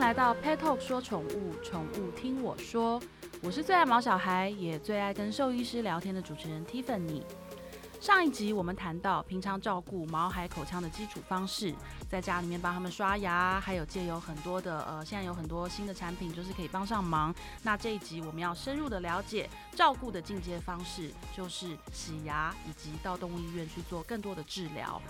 来到 Pet Talk 说宠物，宠物听我说。我是最爱毛小孩，也最爱跟兽医师聊天的主持人 Tiffany。上一集我们谈到平常照顾毛孩口腔的基础方式，在家里面帮他们刷牙，还有借由很多的呃，现在有很多新的产品，就是可以帮上忙。那这一集我们要深入的了解照顾的进阶方式，就是洗牙以及到动物医院去做更多的治疗。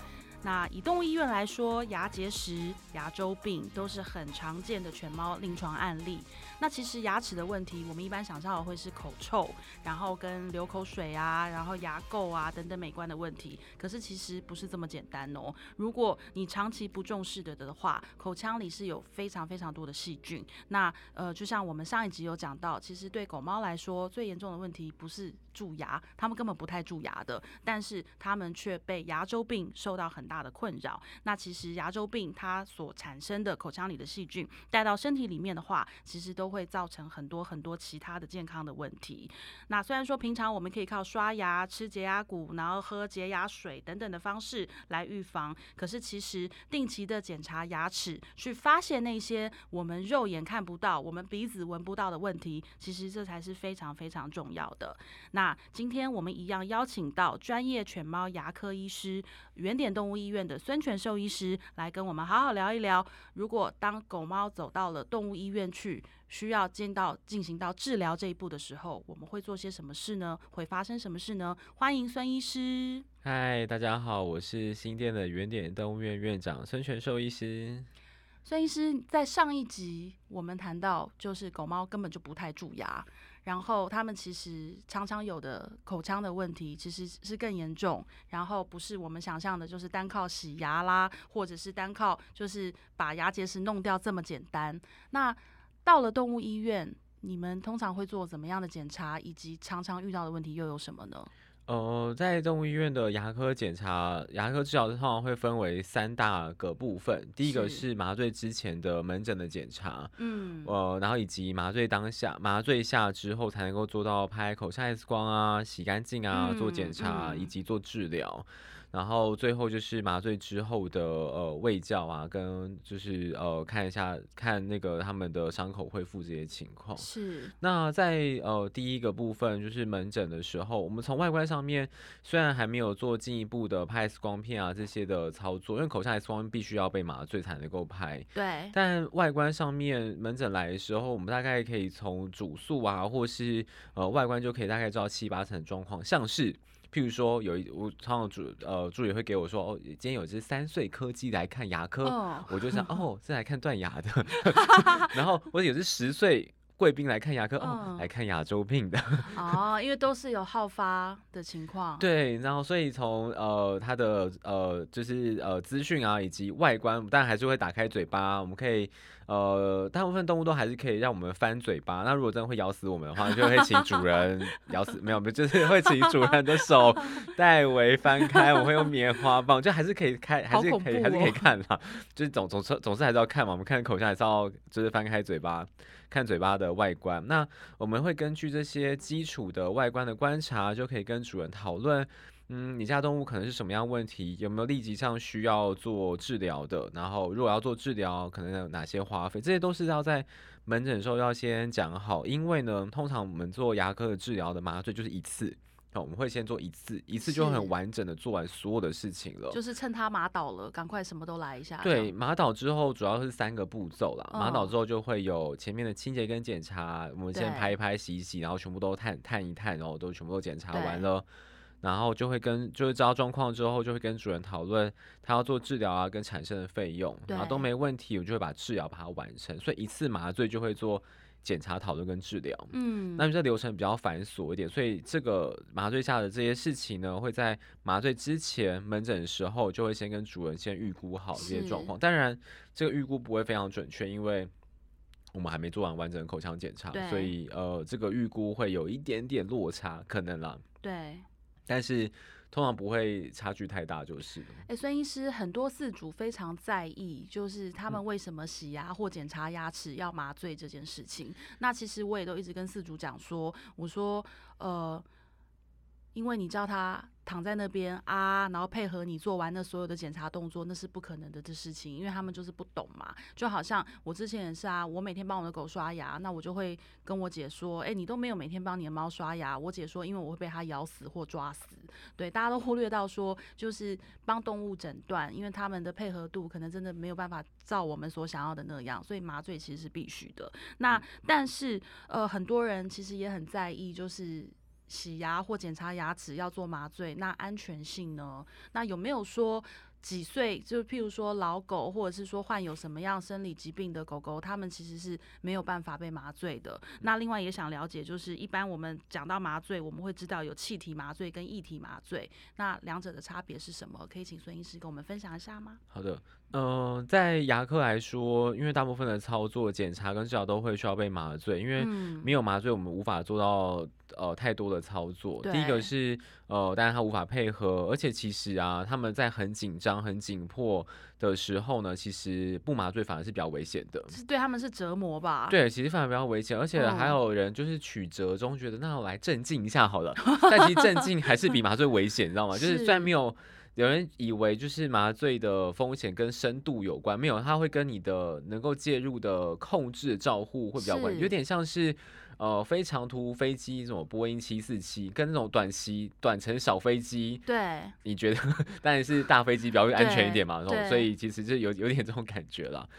那以动物医院来说，牙结石、牙周病都是很常见的犬猫临床案例。那其实牙齿的问题，我们一般想象的会是口臭，然后跟流口水啊，然后牙垢啊等等美观的问题。可是其实不是这么简单哦。如果你长期不重视的的话，口腔里是有非常非常多的细菌。那呃，就像我们上一集有讲到，其实对狗猫来说，最严重的问题不是蛀牙，他们根本不太蛀牙的，但是他们却被牙周病受到很大的困扰。那其实牙周病它所产生的口腔里的细菌带到身体里面的话，其实都会造成很多很多其他的健康的问题。那虽然说平常我们可以靠刷牙、吃洁牙骨，然后喝洁牙水等等的方式来预防，可是其实定期的检查牙齿，去发现那些我们肉眼看不到、我们鼻子闻不到的问题，其实这才是非常非常重要的。那今天我们一样邀请到专业犬猫牙科医师。原点动物医院的孙权兽医师来跟我们好好聊一聊，如果当狗猫走到了动物医院去，需要见到进行到治疗这一步的时候，我们会做些什么事呢？会发生什么事呢？欢迎孙医师。嗨，大家好，我是新店的原点动物院院长孙权兽医师。孙医师在上一集我们谈到，就是狗猫根本就不太蛀牙。然后他们其实常常有的口腔的问题，其实是更严重。然后不是我们想象的，就是单靠洗牙啦，或者是单靠就是把牙结石弄掉这么简单。那到了动物医院，你们通常会做怎么样的检查，以及常常遇到的问题又有什么呢？呃，在动物医院的牙科检查、牙科治疗通常会分为三大个部分。第一个是麻醉之前的门诊的检查，嗯，呃，然后以及麻醉当下、麻醉下之后才能够做到拍口腔 X 光啊、洗干净啊、做检查以及做治疗。然后最后就是麻醉之后的呃胃教啊，跟就是呃看一下看那个他们的伤口恢复这些情况。是。那在呃第一个部分就是门诊的时候，我们从外观上面虽然还没有做进一步的拍 X 光片啊这些的操作，因为口腔 X 光必须要被麻醉才能够拍。对。但外观上面门诊来的时候，我们大概可以从主诉啊，或是呃外观就可以大概知道七八成的状况，像是。譬如说，有一我常常助呃助理会给我说，哦，今天有只三岁柯基来看牙科，我就想，哦，是来看断牙的。然后或者有只十岁贵宾来看牙科，哦，来看牙周病的。哦，因为都是有好发的情况。对，然后所以从呃他的呃就是呃资讯啊，以及外观，但还是会打开嘴巴，我们可以。呃，大部分动物都还是可以让我们翻嘴巴。那如果真的会咬死我们的话，就会请主人 咬死。没有，没有，就是会请主人的手 代为翻开。我会用棉花棒，就还是可以开，还是可以，还是可以看啦。就是总总是总是还是要看嘛。我们看口腔还是要就是翻开嘴巴，看嘴巴的外观。那我们会根据这些基础的外观的观察，就可以跟主人讨论。嗯，你家动物可能是什么样问题？有没有立即上需要做治疗的？然后如果要做治疗，可能有哪些花费？这些都是要在门诊时候要先讲好。因为呢，通常我们做牙科的治疗的麻醉就是一次，我们会先做一次，一次就很完整的做完所有的事情了。就是趁他麻倒了，赶快什么都来一下。对，麻倒之后主要是三个步骤啦。麻倒之后就会有前面的清洁跟检查，我们先拍一拍、洗一洗，然后全部都探探一探，然后都全部都检查完了。然后就会跟就是知道状况之后，就会跟主人讨论他要做治疗啊，跟产生的费用，然后都没问题，我就会把治疗把它完成。所以一次麻醉就会做检查、讨论跟治疗。嗯，那这流程比较繁琐一点，所以这个麻醉下的这些事情呢，会在麻醉之前门诊的时候就会先跟主人先预估好这些状况。当然，这个预估不会非常准确，因为我们还没做完完整的口腔检查，所以呃，这个预估会有一点点落差，可能啦。对。但是通常不会差距太大，就是。哎，孙医师，很多饲主非常在意，就是他们为什么洗牙或检查牙齿要麻醉这件事情。那其实我也都一直跟饲主讲说，我说，呃，因为你叫他躺在那边啊，然后配合你做完那所有的检查动作，那是不可能的的事情，因为他们就是不懂嘛。就好像我之前也是啊，我每天帮我的狗刷牙，那我就会跟我姐说，哎，你都没有每天帮你的猫刷牙。我姐说，因为我会被它咬死或抓死。对，大家都忽略到说，就是帮动物诊断，因为他们的配合度可能真的没有办法照我们所想要的那样，所以麻醉其实是必须的。那但是呃，很多人其实也很在意，就是。洗牙或检查牙齿要做麻醉，那安全性呢？那有没有说？几岁就譬如说老狗，或者是说患有什么样生理疾病的狗狗，它们其实是没有办法被麻醉的。那另外也想了解，就是一般我们讲到麻醉，我们会知道有气体麻醉跟液体麻醉，那两者的差别是什么？可以请孙医师跟我们分享一下吗？好的，嗯，在牙科来说，因为大部分的操作、检查跟治疗都会需要被麻醉，因为没有麻醉，我们无法做到呃太多的操作。第一个是呃，当然他无法配合，而且其实啊，他们在很紧张。很紧迫的时候呢，其实不麻醉反而是比较危险的，是对他们是折磨吧？对，其实反而比较危险，而且还有人就是曲折中觉得那我来镇静一下好了，但其实镇静还是比麻醉危险，你知道吗？就是虽然没有有人以为就是麻醉的风险跟深度有关，没有，它会跟你的能够介入的控制照护会比较关，有点像是。呃，非长途飞机，什么波音七四七，跟那种短期短程小飞机，对，你觉得 当然是大飞机比较安全一点嘛？然后，所以其实就有有点这种感觉了。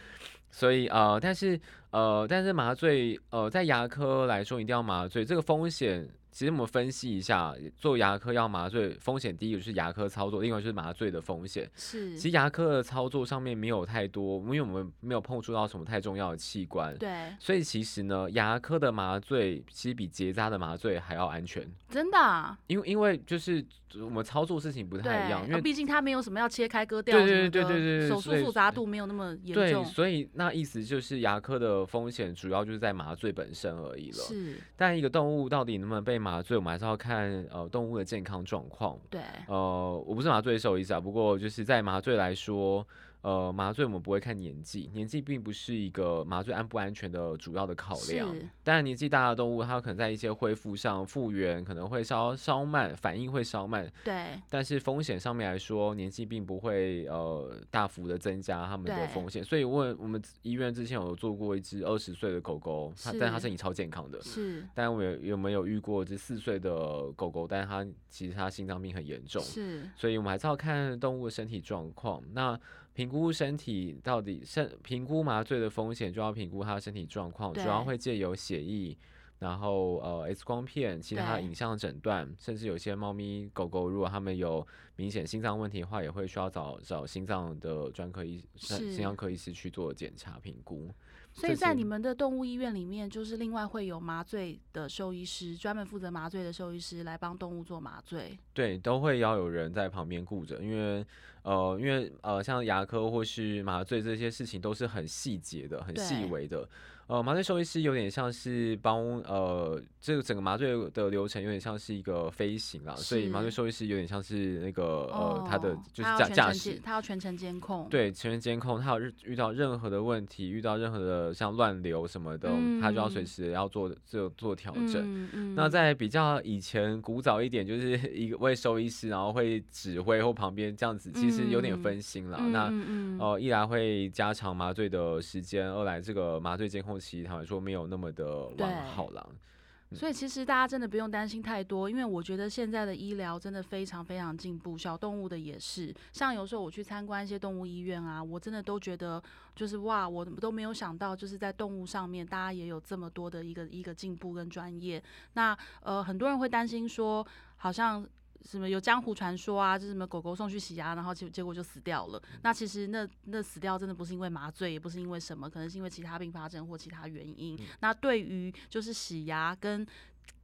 所以呃，但是呃，但是麻醉呃，在牙科来说，一定要麻醉，这个风险。其实我们分析一下，做牙科要麻醉风险，第一个就是牙科操作，另外就是麻醉的风险。是，其实牙科的操作上面没有太多，因为我们没有碰触到什么太重要的器官。对。所以其实呢，牙科的麻醉其实比结扎的麻醉还要安全。真的？因为因为就是我们操作事情不太一样，因为毕竟它没有什么要切开割掉，对对对对对，手术复杂度没有那么严重。对，所以那意思就是牙科的风险主要就是在麻醉本身而已了。是。但一个动物到底能不能被麻醉，我们还是要。看呃动物的健康状况，对，呃我不是麻醉兽医师啊，不过就是在麻醉来说。呃，麻醉我们不会看年纪，年纪并不是一个麻醉安不安全的主要的考量。当然，年纪大的动物，它可能在一些恢复上复原可能会稍稍慢，反应会稍慢。对。但是风险上面来说，年纪并不会呃大幅的增加他们的风险。所以问我们医院之前有做过一只二十岁的狗狗，它但它身体超健康的。是。但我有有没有遇过这四岁的狗狗，但是它其实它心脏病很严重。是。所以我们还是要看动物的身体状况。那。评估身体到底身评估麻醉的风险，就要评估它的身体状况，主要会借由血液，然后呃 X 光片，其他影像诊断，甚至有些猫咪狗狗，如果它们有明显心脏问题的话，也会需要找找心脏的专科医心脏科医师去做检查评估。所以在你们的动物医院里面，就是另外会有麻醉的兽医师，专门负责麻醉的兽医师来帮动物做麻醉。对，都会要有人在旁边顾着，因为呃，因为呃，像牙科或是麻醉这些事情都是很细节的、很细微的。呃，麻醉兽医师有点像是帮呃，这个整个麻醉的流程有点像是一个飞行啊，所以麻醉兽医师有点像是那个呃，他的就是驾驾驶，他要全程监控，对，全程监控，他有遇到任何的问题，遇到任何的像乱流什么的，他就要随时要做做做调整。那在比较以前古早一点，就是一个位兽医师，然后会指挥或旁边这样子，其实有点分心了。那呃，一来会加长麻醉的时间，二来这个麻醉监控。其实坦白说没有那么的完好了，所以其实大家真的不用担心太多，因为我觉得现在的医疗真的非常非常进步，小动物的也是。像有时候我去参观一些动物医院啊，我真的都觉得就是哇，我都没有想到就是在动物上面大家也有这么多的一个一个进步跟专业。那呃，很多人会担心说，好像。什么有江湖传说啊？就是什么狗狗送去洗牙，然后结结果就死掉了。那其实那那死掉真的不是因为麻醉，也不是因为什么，可能是因为其他并发症或其他原因。那对于就是洗牙跟。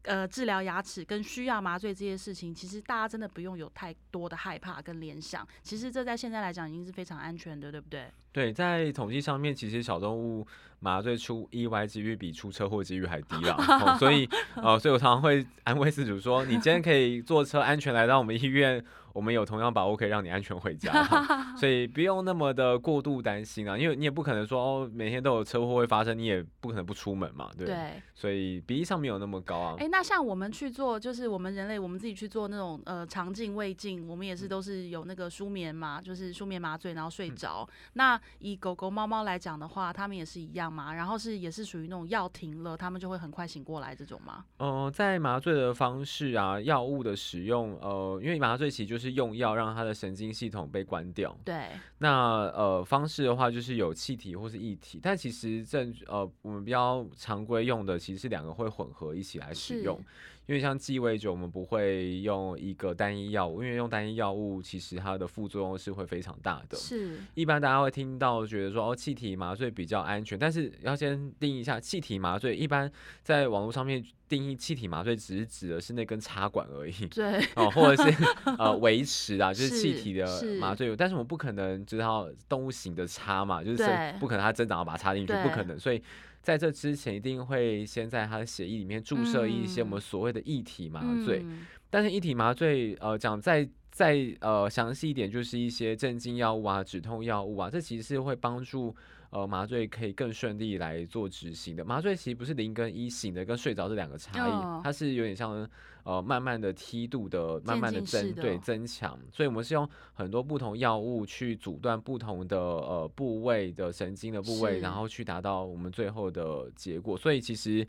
呃，治疗牙齿跟需要麻醉这些事情，其实大家真的不用有太多的害怕跟联想。其实这在现在来讲已经是非常安全的，对不对？对，在统计上面，其实小动物麻醉出意外几率比出车祸几率还低了。所以，呃，所以我常常会安慰饲主说：“你今天可以坐车安全来到我们医院。”我们有同样把握可以让你安全回家，所以不用那么的过度担心啊，因为你也不可能说哦，每天都有车祸会发生，你也不可能不出门嘛，对。对。所以比例上没有那么高啊。哎，那像我们去做，就是我们人类我们自己去做那种呃肠镜、胃镜，我们也是都是有那个舒眠嘛，就是舒眠麻醉，然后睡着。那以狗狗、猫猫来讲的话，它们也是一样嘛，然后是也是属于那种药停了，它们就会很快醒过来这种吗？嗯，在麻醉的方式啊，药物的使用，呃，因为麻醉其实就是用药让它的神经系统被关掉。对。那呃方式的话，就是有气体或是液体，但其实正呃我们比较常规用的其实是两个会混合一起来使用。因为像鸡尾酒，我们不会用一个单一药物，因为用单一药物，其实它的副作用是会非常大的。是，一般大家会听到觉得说哦，气体麻醉比较安全，但是要先定义一下气体麻醉。一般在网络上面定义气体麻醉，只是指的是那根插管而已。对，哦，或者是 呃维持啊，就是气体的麻醉。但是我们不可能知道动物型的插嘛，就是不可能它增长要把它插进去，不可能，所以。在这之前，一定会先在他的血液里面注射一些我们所谓的液体麻醉。但是液体麻醉，呃，讲再再呃详细一点，就是一些镇静药物啊、止痛药物啊，这其实是会帮助。呃，麻醉可以更顺利来做执行的。麻醉其实不是零跟一，醒的跟睡着这两个差异，它是有点像呃慢慢的梯度的，慢慢的增对增强。所以我们是用很多不同药物去阻断不同的呃部位的神经的部位，然后去达到我们最后的结果。所以其实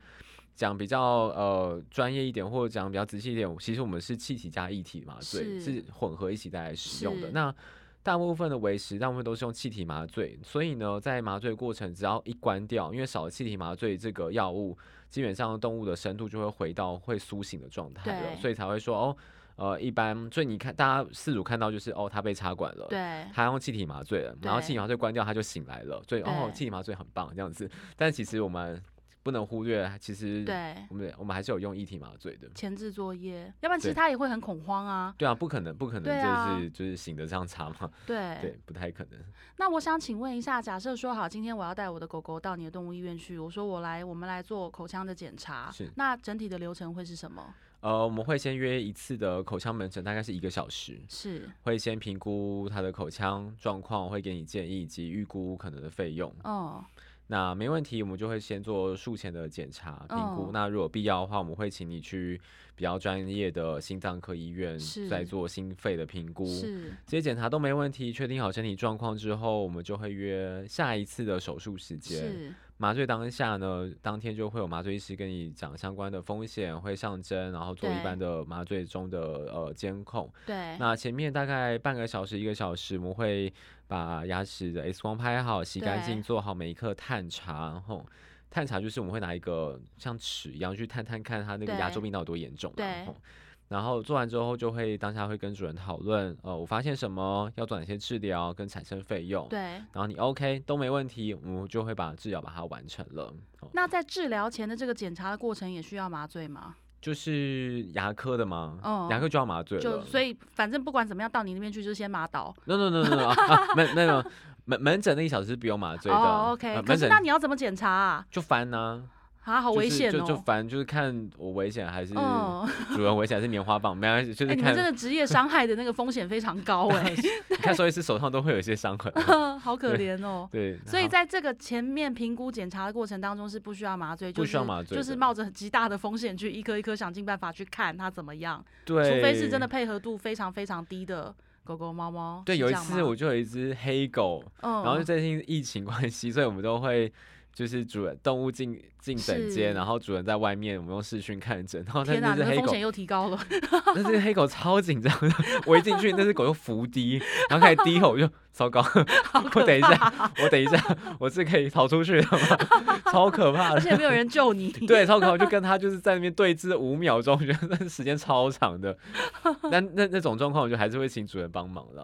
讲比较呃专业一点，或者讲比较仔细一点，其实我们是气体加液体麻醉，是混合一起在使用的。那大部分的维持，大部分都是用气体麻醉，所以呢，在麻醉过程只要一关掉，因为少了气体麻醉这个药物，基本上动物的深度就会回到会苏醒的状态了，所以才会说哦，呃，一般，所以你看，大家四组看到就是哦，它被插管了，对，它用气体麻醉了，然后气体麻醉关掉，它就醒来了，所以哦，气体麻醉很棒这样子，但其实我们。不能忽略，其实对，我们我们还是有用液体麻醉的前置作业，要不然其实他也会很恐慌啊。对啊，不可能，不可能，就是就是醒的这样查嘛。对对，不太可能。那我想请问一下，假设说好，今天我要带我的狗狗到你的动物医院去，我说我来，我们来做口腔的检查，是那整体的流程会是什么？呃，我们会先约一次的口腔门诊，大概是一个小时，是会先评估他的口腔状况，会给你建议以及预估可能的费用。哦。那没问题，我们就会先做术前的检查评估。那如果必要的话，我们会请你去比较专业的心脏科医院，再做心肺的评估。这些检查都没问题，确定好身体状况之后，我们就会约下一次的手术时间。麻醉当下呢，当天就会有麻醉医师跟你讲相关的风险，会上针，然后做一般的麻醉中的呃监控。对。那前面大概半个小时、一个小时，我们会把牙齿的 X 光拍好、洗干净，做好每一颗探查。然后探查就是我们会拿一个像尺一样去探探看它那个牙周病到底多严重。对。然后做完之后，就会当下会跟主人讨论，呃，我发现什么，要做哪些治疗，跟产生费用。对。然后你 OK 都没问题，我们就会把治疗把它完成了。那在治疗前的这个检查的过程也需要麻醉吗？就是牙科的吗？哦。牙科就要麻醉了。就所以反正不管怎么样，到你那边去就先麻倒。No no no no 啊，门那个门门诊那一小时是不用麻醉的。哦 OK。可是那你要怎么检查啊？就翻呢。啊，好危险哦！就就反正就是看我危险还是主人危险，还是棉花棒，没关系，就是看。你们这个职业伤害的那个风险非常高 哎。你看，所以是手上都会有一些伤痕。好可怜哦。对。所以在这个前面评估检查的过程当中是不需要麻醉，不需要麻醉，就是冒着极大的风险去一颗一颗想尽办法去看它怎么样。对。除非是真的配合度非常非常低的狗狗猫猫。对，有一次我就有一只黑狗，然后最近疫情关系，所以我们都会。就是主人动物进进诊间，然后主人在外面，我们用视讯看诊。然后那只黑狗风险又提高了。那只黑狗超紧张的，我一进去，那只狗又伏低，然后开始低吼，就糟糕。我等一下，我等一下，我是可以逃出去的吗？超可怕的，而且没有人救你。对，超可怕，就跟他就是在那边对峙五秒钟，我觉得那时间超长的。那那那种状况，我觉得还是会请主人帮忙的。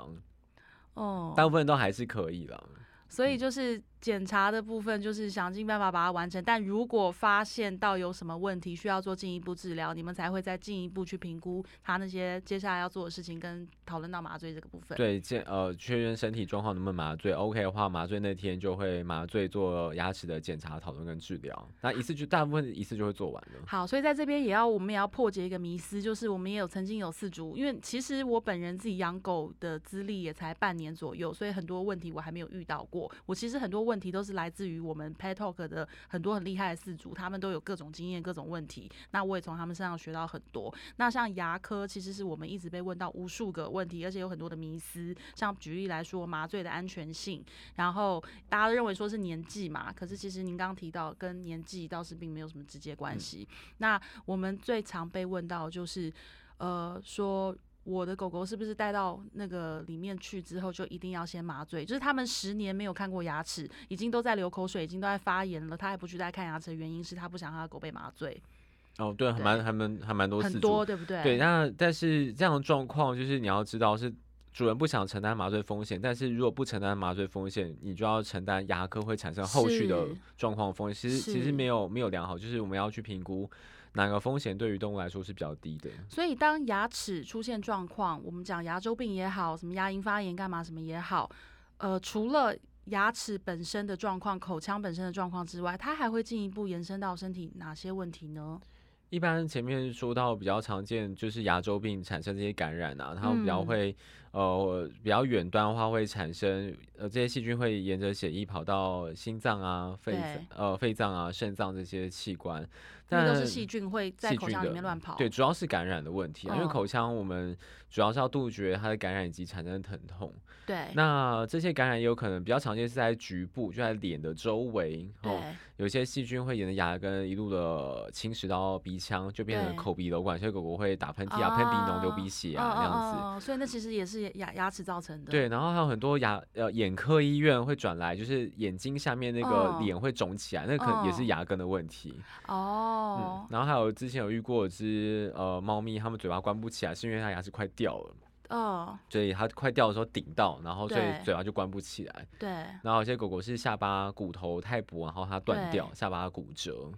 哦，大部分都还是可以的。所以就是检查的部分，就是想尽办法把它完成。但如果发现到有什么问题，需要做进一步治疗，你们才会再进一步去评估他那些接下来要做的事情，跟讨论到麻醉这个部分。对，健呃确认身体状况能不能麻醉，OK 的话，麻醉那天就会麻醉做牙齿的检查、讨论跟治疗。那一次就大部分一次就会做完了。好，所以在这边也要我们也要破解一个迷思，就是我们也有曾经有四组，因为其实我本人自己养狗的资历也才半年左右，所以很多问题我还没有遇到过。我其实很多问问题都是来自于我们 Pet Talk 的很多很厉害的饲主，他们都有各种经验、各种问题。那我也从他们身上学到很多。那像牙科，其实是我们一直被问到无数个问题，而且有很多的迷思。像举例来说，麻醉的安全性，然后大家都认为说是年纪嘛，可是其实您刚刚提到跟年纪倒是并没有什么直接关系。那我们最常被问到就是，呃，说。我的狗狗是不是带到那个里面去之后就一定要先麻醉？就是他们十年没有看过牙齿，已经都在流口水，已经都在发炎了，他还不去再看牙齿的原因是他不想他的狗被麻醉。哦，对，还蛮还蛮还蛮多很多，对不对？对，那但是这样的状况就是你要知道是主人不想承担麻醉风险，但是如果不承担麻醉风险，你就要承担牙科会产生后续的状况风险。其实其实没有没有良好，就是我们要去评估。哪个风险对于动物来说是比较低的？所以当牙齿出现状况，我们讲牙周病也好，什么牙龈发炎干嘛什么也好，呃，除了牙齿本身的状况、口腔本身的状况之外，它还会进一步延伸到身体哪些问题呢？一般前面说到比较常见就是牙周病产生这些感染啊，它们比较会呃比较远端的话会产生呃这些细菌会沿着血液跑到心脏啊、肺呃肺脏啊、肾脏这些器官。但都是细菌会在口腔里面乱跑，对，主要是感染的问题啊。因为口腔我们主要是要杜绝它的感染以及产生疼痛。对，那这些感染也有可能比较常见是在局部，就在脸的周围。对，有些细菌会沿着牙根一路的侵蚀到鼻腔，就变成口鼻瘘管，所以狗狗会打喷嚏啊、喷鼻脓、流鼻血啊那样子。哦所以那其实也是牙牙齿造成的。对，然后还有很多牙呃眼科医院会转来，就是眼睛下面那个脸会肿起来，那可能也是牙根的问题。哦。嗯，然后还有之前有遇过一只呃猫咪，它们嘴巴关不起来，是因为它牙齿快掉了。哦，所以它快掉的时候顶到，然后所以嘴巴就关不起来。对。然后有些狗狗是下巴骨头太薄，然后它断掉，下巴骨折。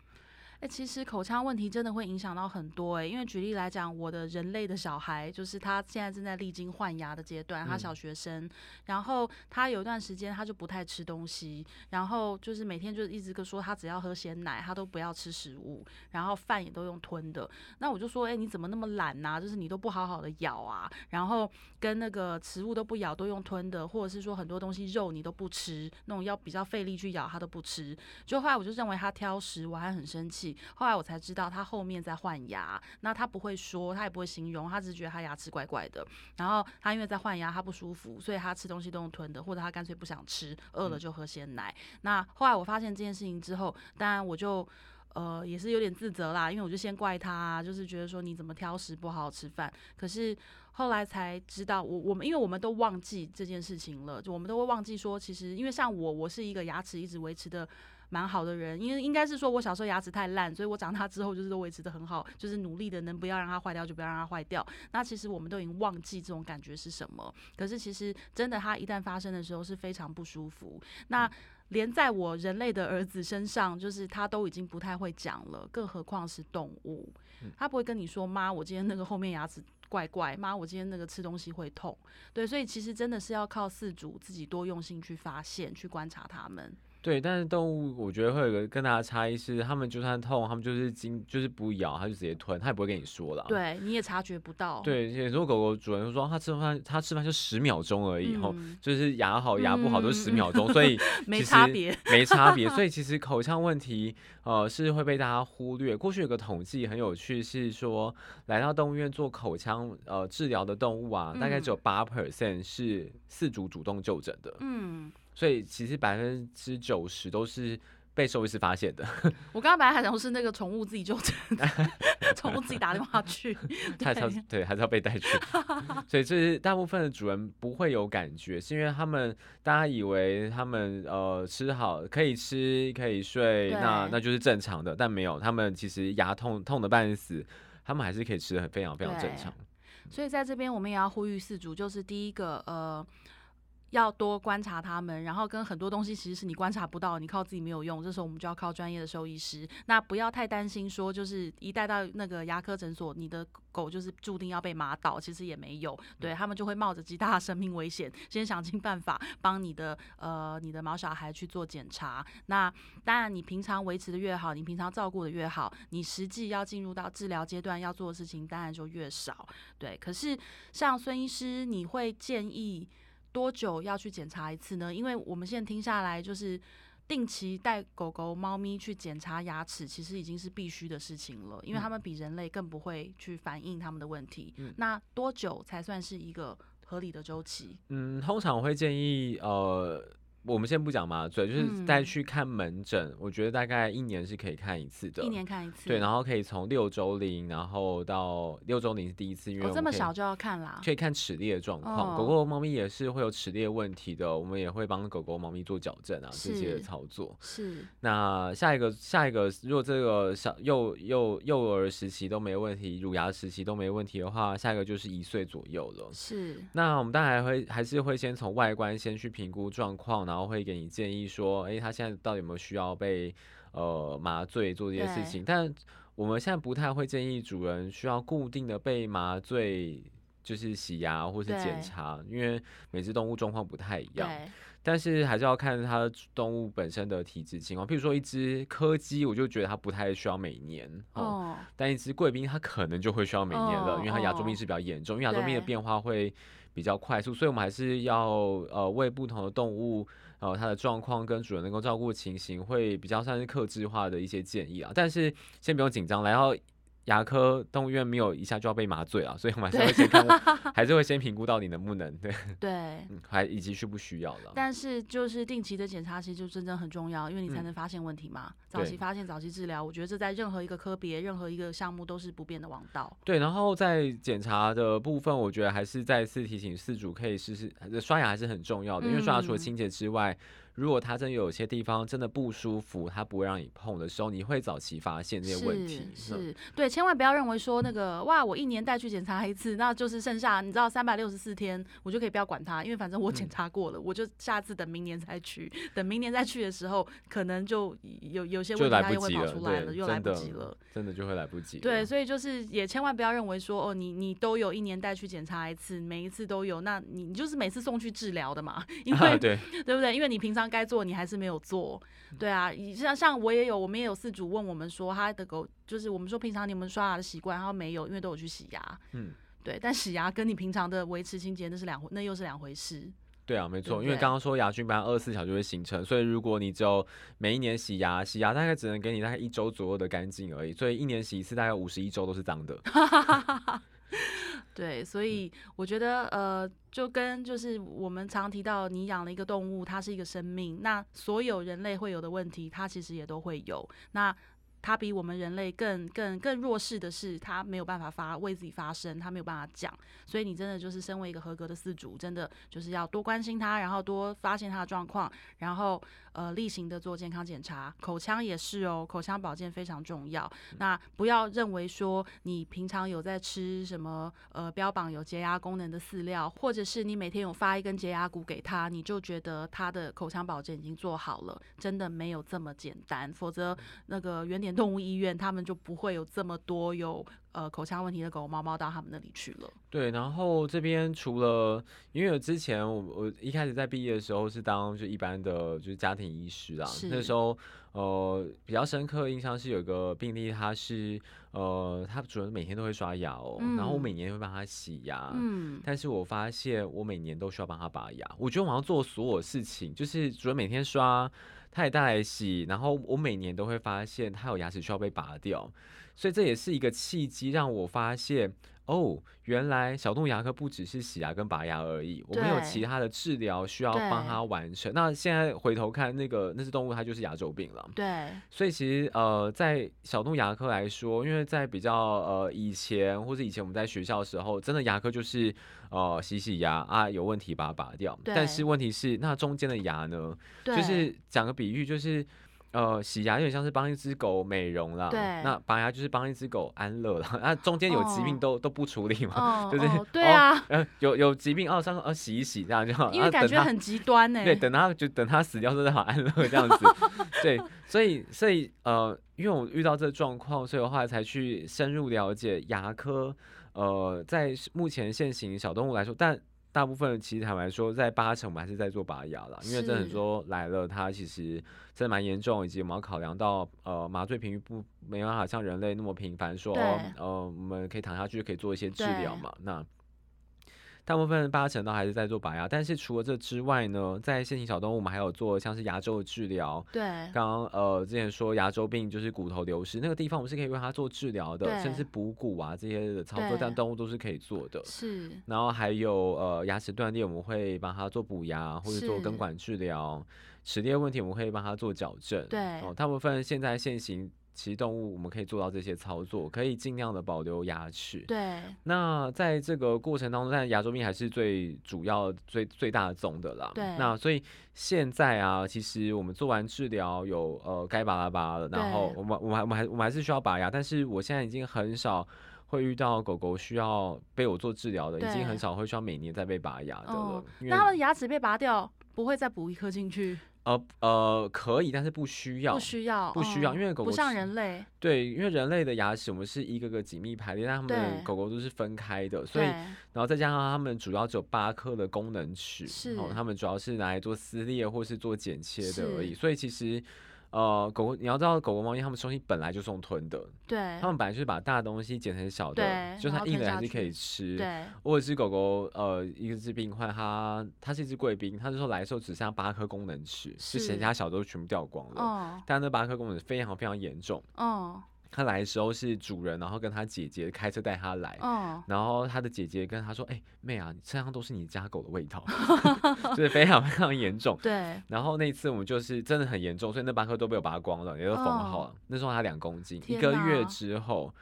哎，其实口腔问题真的会影响到很多哎，因为举例来讲，我的人类的小孩，就是他现在正在历经换牙的阶段，他小学生，然后他有一段时间他就不太吃东西，然后就是每天就一直跟说他只要喝鲜奶，他都不要吃食物，然后饭也都用吞的。那我就说，哎，你怎么那么懒呐？就是你都不好好的咬啊，然后跟那个食物都不咬，都用吞的，或者是说很多东西肉你都不吃，那种要比较费力去咬他都不吃。就后来我就认为他挑食，我还很生气。后来我才知道，他后面在换牙。那他不会说，他也不会形容，他只是觉得他牙齿怪怪的。然后他因为在换牙，他不舒服，所以他吃东西都用吞的，或者他干脆不想吃，饿了就喝鲜奶。那后来我发现这件事情之后，当然我就呃也是有点自责啦，因为我就先怪他，就是觉得说你怎么挑食，不好好吃饭。可是后来才知道，我我们因为我们都忘记这件事情了，就我们都会忘记说，其实因为像我，我是一个牙齿一直维持的。蛮好的人，因为应该是说我小时候牙齿太烂，所以我长大之后就是都维持的很好，就是努力的能不要让它坏掉就不要让它坏掉。那其实我们都已经忘记这种感觉是什么，可是其实真的它一旦发生的时候是非常不舒服。那连在我人类的儿子身上，就是他都已经不太会讲了，更何况是动物，他不会跟你说妈，我今天那个后面牙齿怪怪，妈，我今天那个吃东西会痛。对，所以其实真的是要靠饲主自己多用心去发现、去观察他们。对，但是动物我觉得会有个更大的差异是，他们就算痛，他们就是经就是不咬，他就直接吞，他也不会跟你说了。对，你也察觉不到。对，有时候狗狗主人就说他吃饭，他吃饭就十秒钟而已，后就是牙好牙不好都是十秒钟，所以没差别，没差别。所以其实口腔问题呃是会被大家忽略。过去有个统计很有趣，是说来到动物院做口腔呃治疗的动物啊，大概只有八 percent 是饲主主动就诊的。嗯。所以其实百分之九十都是被兽医师发现的。我刚刚本来还想是那个宠物自己就诊，宠物自己打电话去，还是要对，还是要被带去。所以这是大部分的主人不会有感觉，是因为他们大家以为他们呃吃好可以吃可以睡，那那就是正常的，但没有，他们其实牙痛痛的半死，他们还是可以吃的很非常非常正常。所以在这边我们也要呼吁饲主，就是第一个呃。要多观察他们，然后跟很多东西其实是你观察不到，你靠自己没有用。这时候我们就要靠专业的兽医师。那不要太担心，说就是一带到那个牙科诊所，你的狗就是注定要被麻倒，其实也没有。对他们就会冒着极大的生命危险，先想尽办法帮你的呃你的毛小孩去做检查。那当然，你平常维持的越好，你平常照顾的越好，你实际要进入到治疗阶段要做的事情当然就越少。对，可是像孙医师，你会建议？多久要去检查一次呢？因为我们现在听下来，就是定期带狗狗、猫咪去检查牙齿，其实已经是必须的事情了，因为嗯他们比人类更不会去反映他们的问题。嗯那多久才算是一个合理的周期？嗯，通常我会建议，呃，我们先不讲麻醉，就是嗯再去看门诊，我觉得大概一年是可以看一次的。一年看一次。对，然后可以从六周龄，然后到六周龄是第一次，因为这么小就要看啦。可以看齿列的状况，狗哦狗、猫咪也是会有齿列问题的，我们也会帮狗狗、猫咪做矫正啊这些的操作。是，那下一个，下一个，如果这个小幼幼幼儿时期都没问题，乳牙时期都没问题的话，下一个就是一岁左右了。是，那我们当然还会还是会先从外观先去评估状况，然后会给你建议说，诶，他现在到底有没有需要被呃麻醉做这些事情？但我们现在不太会建议主人需要固定的被麻醉，就是洗牙或是检查，因为每只动物状况不太一样。对，但是还是要看它动物本身的体质情况。譬如说一只柯基，我就觉得它不太需要每年哦，哦，但一只贵宾它可能就会需要每年了，哦因为它牙周哦病是比较严重，因为牙周病的变化会比较快速，所以我们还是要呃为不同的动物。然后，它的状况跟主人能够照顾情形会比较算是克制化的一些建议啊，但是先不用紧张，来到牙科动物医院没有一下就要被麻醉啊，所以我们还是会先看，还是会先评估到你能不能对，对。嗯，还以及需不需要了。但是就是定期的检查，其实就真正很重要，因为你才嗯能发现问题嘛。早期发现，早期治疗，我觉得这在任何一个科别、任何一个项目都是不变的王道。对，然后在检查的部分，我觉得还是再次提醒饲主可以试试呃刷牙还是很重要的，因为刷牙除了嗯清洁之外，如果它真有些地方真的不舒服，它不会让你碰的时候，你会早期发现这些问题。嗯是是，对，千万不要认为说那个哇，我一年带去检查一次，那就是剩下你知道三百六十四天，我就可以不要管它，因为反正我检嗯查过了，我就下次等明年再去，等明年再去的时候，可能就有有些问题它又会跑出来了，又来不及了。真的就会来不及了。对，所以就是也千万不要认为说哦，你你都有一年带去检查一次，每一次都有，那你你就是每次送去治疗的嘛，因为、啊，对，对不对？因为你平常该做你还是没有做，对啊。以像像我也有，我们也有饲主问我们说，他的狗就是我们说平常你们刷牙的习惯，他说没有，因为都有去洗牙，嗯，对。但洗牙跟你平常的维持清洁那是两回，那又是两回事。对啊，没错，对对因为刚刚说牙菌斑二十四小时就会形成，所以如果你只有每一年洗牙，洗牙大概只能给你大概一周左右的干净而已，所以一年洗一次，大概五十一周都是脏的。对，所以我觉得呃，就跟就是我们常提到，你养了一个动物，它是一个生命，那所有人类会有的问题，它其实也都会有。那它比我们人类更更更弱势的是，它没有办法发为自己发声，它没有办法讲。所以你真的就是身为一个合格的饲主，真的就是要多关心它，然后多发现它的状况，然后呃例行的做健康检查。口腔也是哦，口腔保健非常重要。那不要认为说你平常有在吃什么呃标榜有洁牙功能的饲料，或者是你每天有发一根洁牙骨给他，你就觉得他的口腔保健已经做好了，真的没有这么简单。否则那个原点动物医院他们就不会有这么多有呃口腔问题的狗狗猫猫到他们那里去了。对，然后这边除了，因为我之前我我一开始在毕业的时候是当就一般的就是家庭医师啊，那时候呃比较深刻印象是有一个病例，他是呃他主人每天都会刷牙哦，然后我嗯。每年会帮他洗牙，嗯，但是我发现我每年都需要帮他拔牙，我觉得我好像做所有事情，就是主人每天刷，他也带来洗，然后我每年都会发现他有牙齿需要被拔掉，所以这也是一个契机，让我发现哦，原来小动物牙科不只是洗牙跟拔牙而已，我们有其他的治疗需要帮对他完成。那现在回头看，那个那只动物它就是牙周病了。对，所以其实呃，在小动物牙科来说，因为在比较呃以前或者以前我们在学校的时候，真的牙科就是呃洗洗牙啊，有问题把它拔掉。但是问题是，那中间的牙呢，对，就是讲个比喻，就是。呃，洗牙有点像是帮一只狗美容啦，对那拔牙就是帮一只狗安乐啦。那中间有疾病哦都、都不处理嘛，哦 就是哦对哦啊，呃，有有疾病哦，上呃洗一洗这样就好，因为感觉很极端呢、对，等他就等他死掉之后再好安乐这样子。对，所以所以呃，因为我遇到这个状况，所以我后来才去深入了解牙科。呃，在目前现行小动物来说，但大部分其实坦白说，在八成我们还是在做拔牙了，因为真的是说来了，它其实真的蛮严重，以及我们要考量到呃麻醉频率不没办法像人类那么频繁说，哦呃，我们可以躺下去就可以做一些治疗嘛，那。大部分八成都还是在做拔牙。但是除了这之外呢，在现行小动物，我们还有做像是牙周的治疗。对，刚刚呃之前说牙周病就是骨头流失那个地方，我们是可以为它做治疗的，甚至补骨啊这些的操作，但动物都是可以做的。是，然后还有呃牙齿断裂，我们会帮它做补牙或者做根管治疗；齿列问题，我们会帮它做矫正。对哦，大部分现在现行其实动物我们可以做到这些操作，可以尽量的保留牙齿。对，那在这个过程当中，但牙周病还是最主要、最最大的宗的啦。对那所以现在啊，其实我们做完治疗有呃该拔拉拔了，然后我们我们还我们还我们还是需要拔牙，但是我现在已经很少。会遇到狗狗需要被我做治疗的，已对经很少会需要每年再被拔牙的了那它的牙齿被拔掉，不会再补一颗进去？呃呃可以，但是不需要不。需要，不需要嗯因为狗狗不像人类，对，因为人类的牙齿我们是一个个紧密排列，但它们的狗狗都是分开的，所以然后再加上它们主要只有八颗的功能齿，是哦，它们主要是拿来做撕裂或是做剪切的而已。所以其实，呃，狗狗你要知道，狗狗、猫咪它们东西本来就是用吞的，对它们本来就是把大的东西剪成小的，就算硬的还是可以吃。对或者是狗狗，呃，一个是病患，它它是一只贵宾，它就说来的时候只剩下八颗功能齿，就是其他小都全部掉光了。哦但那八颗功能非常非常严重。嗯他来的时候是主人，然后跟他姐姐开车带他来，嗯，然后他的姐姐跟他说：“哎、妹啊，你身上都是你家狗的味道，就是非常非常严重。”对。然后那次我们就是真的很严重，所以那八颗都被我拔光了，也都缝好哦。了。那时候他两公斤，一个月之后，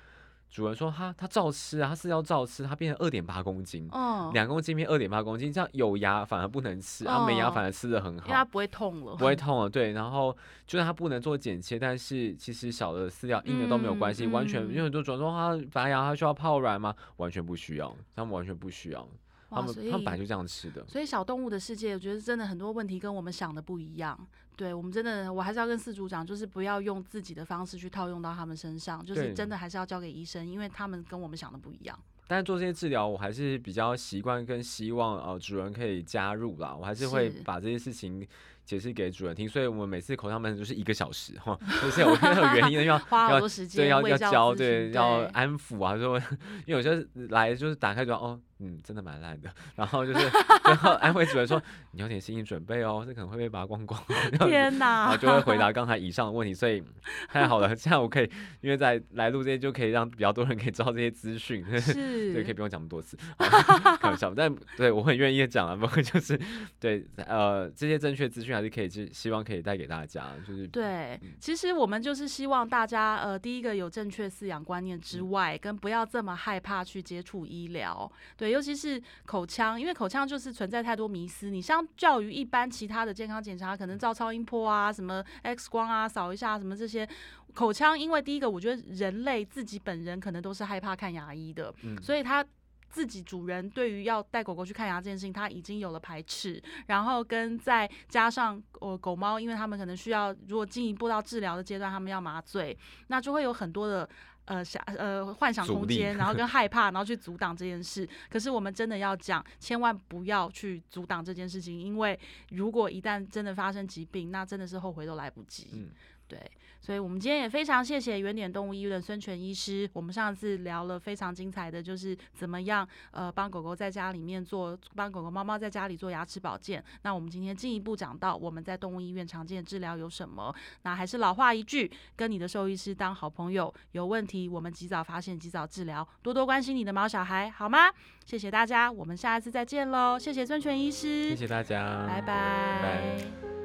主人说他他照吃啊，他是要照吃，它变成二点八公斤，嗯，两公斤变二点八公斤，这样有牙反而不能吃，啊没牙哦反而吃的很好因为。它不会痛了，不会痛了，对。然后就算它不能做剪切，但是其实小的饲料硬的都没有关系，嗯完全嗯因为很多主人说他拔牙它需要泡软吗？完全不需要，他们完全不需要，他们他们本来就这样吃的。所以小动物的世界，我觉得真的很多问题跟我们想的不一样。对我们真的，我还是要跟四组长，就是不要用自己的方式去套用到他们身上，就是真的还是要交给医生，因为他们跟我们想的不一样。但是做这些治疗，我还是比较习惯跟希望呃主人可以加入啦，我还是会把这些事情解释给主人听。所以我们每次口腔门诊就是一个小时哈，而且我有原因的 要花好要多时间，对，要要教，对，询要安抚啊，说，因为有些来就是打开就哦，嗯，真的蛮烂的，然后就是然后安慰主人说，你有点心理准备哦，这可能会被拔光光，天然后！就会回答刚才以上的问题，所以 太好了，这样我可以，因为在来录这些就可以让比较多人可以知道这些资讯，是，对，可以不用讲那么多次，好开玩笑，但对我很愿意讲啊，不过就是对，呃，这些正确资讯还是可以，是希望可以带给大家，就是对嗯，其实我们就是希望大家，呃，第一个有正确饲养观念之嗯。外，跟不要这么害怕去接触医疗。对，尤其是口腔，因为口腔就是存在太多迷思。你相较于一般其他的健康检查，可能照超音波啊、什么 X 光啊、扫一下什么这些，口腔，因为第一个，我觉得人类自己本人可能都是害怕看牙医的，嗯所以他。自己主人对于要带狗狗去看牙这件事情，他已经有了排斥，然后跟再加上呃狗猫，因为他们可能需要，如果进一步到治疗的阶段，他们要麻醉，那就会有很多的呃想呃幻想空间，然后 跟害怕，然后去阻挡这件事。可是我们真的要讲，千万不要去阻挡这件事情，因为如果一旦真的发生疾病，那真的是后悔都来不及。嗯对，所以我们今天也非常谢谢原点动物医院的孙权医师。我们上次聊了非常精彩的，就是怎么样呃帮狗狗在家里面做，帮狗狗猫猫在家里做牙齿保健。那我们今天进一步讲到我们在动物医院常见的治疗有什么。那还是老话一句，跟你的兽医师当好朋友，有问题我们及早发现，及早治疗，多多关心你的猫小孩，好吗？谢谢大家，我们下一次再见喽！谢谢孙权医师，谢谢大家，拜拜拜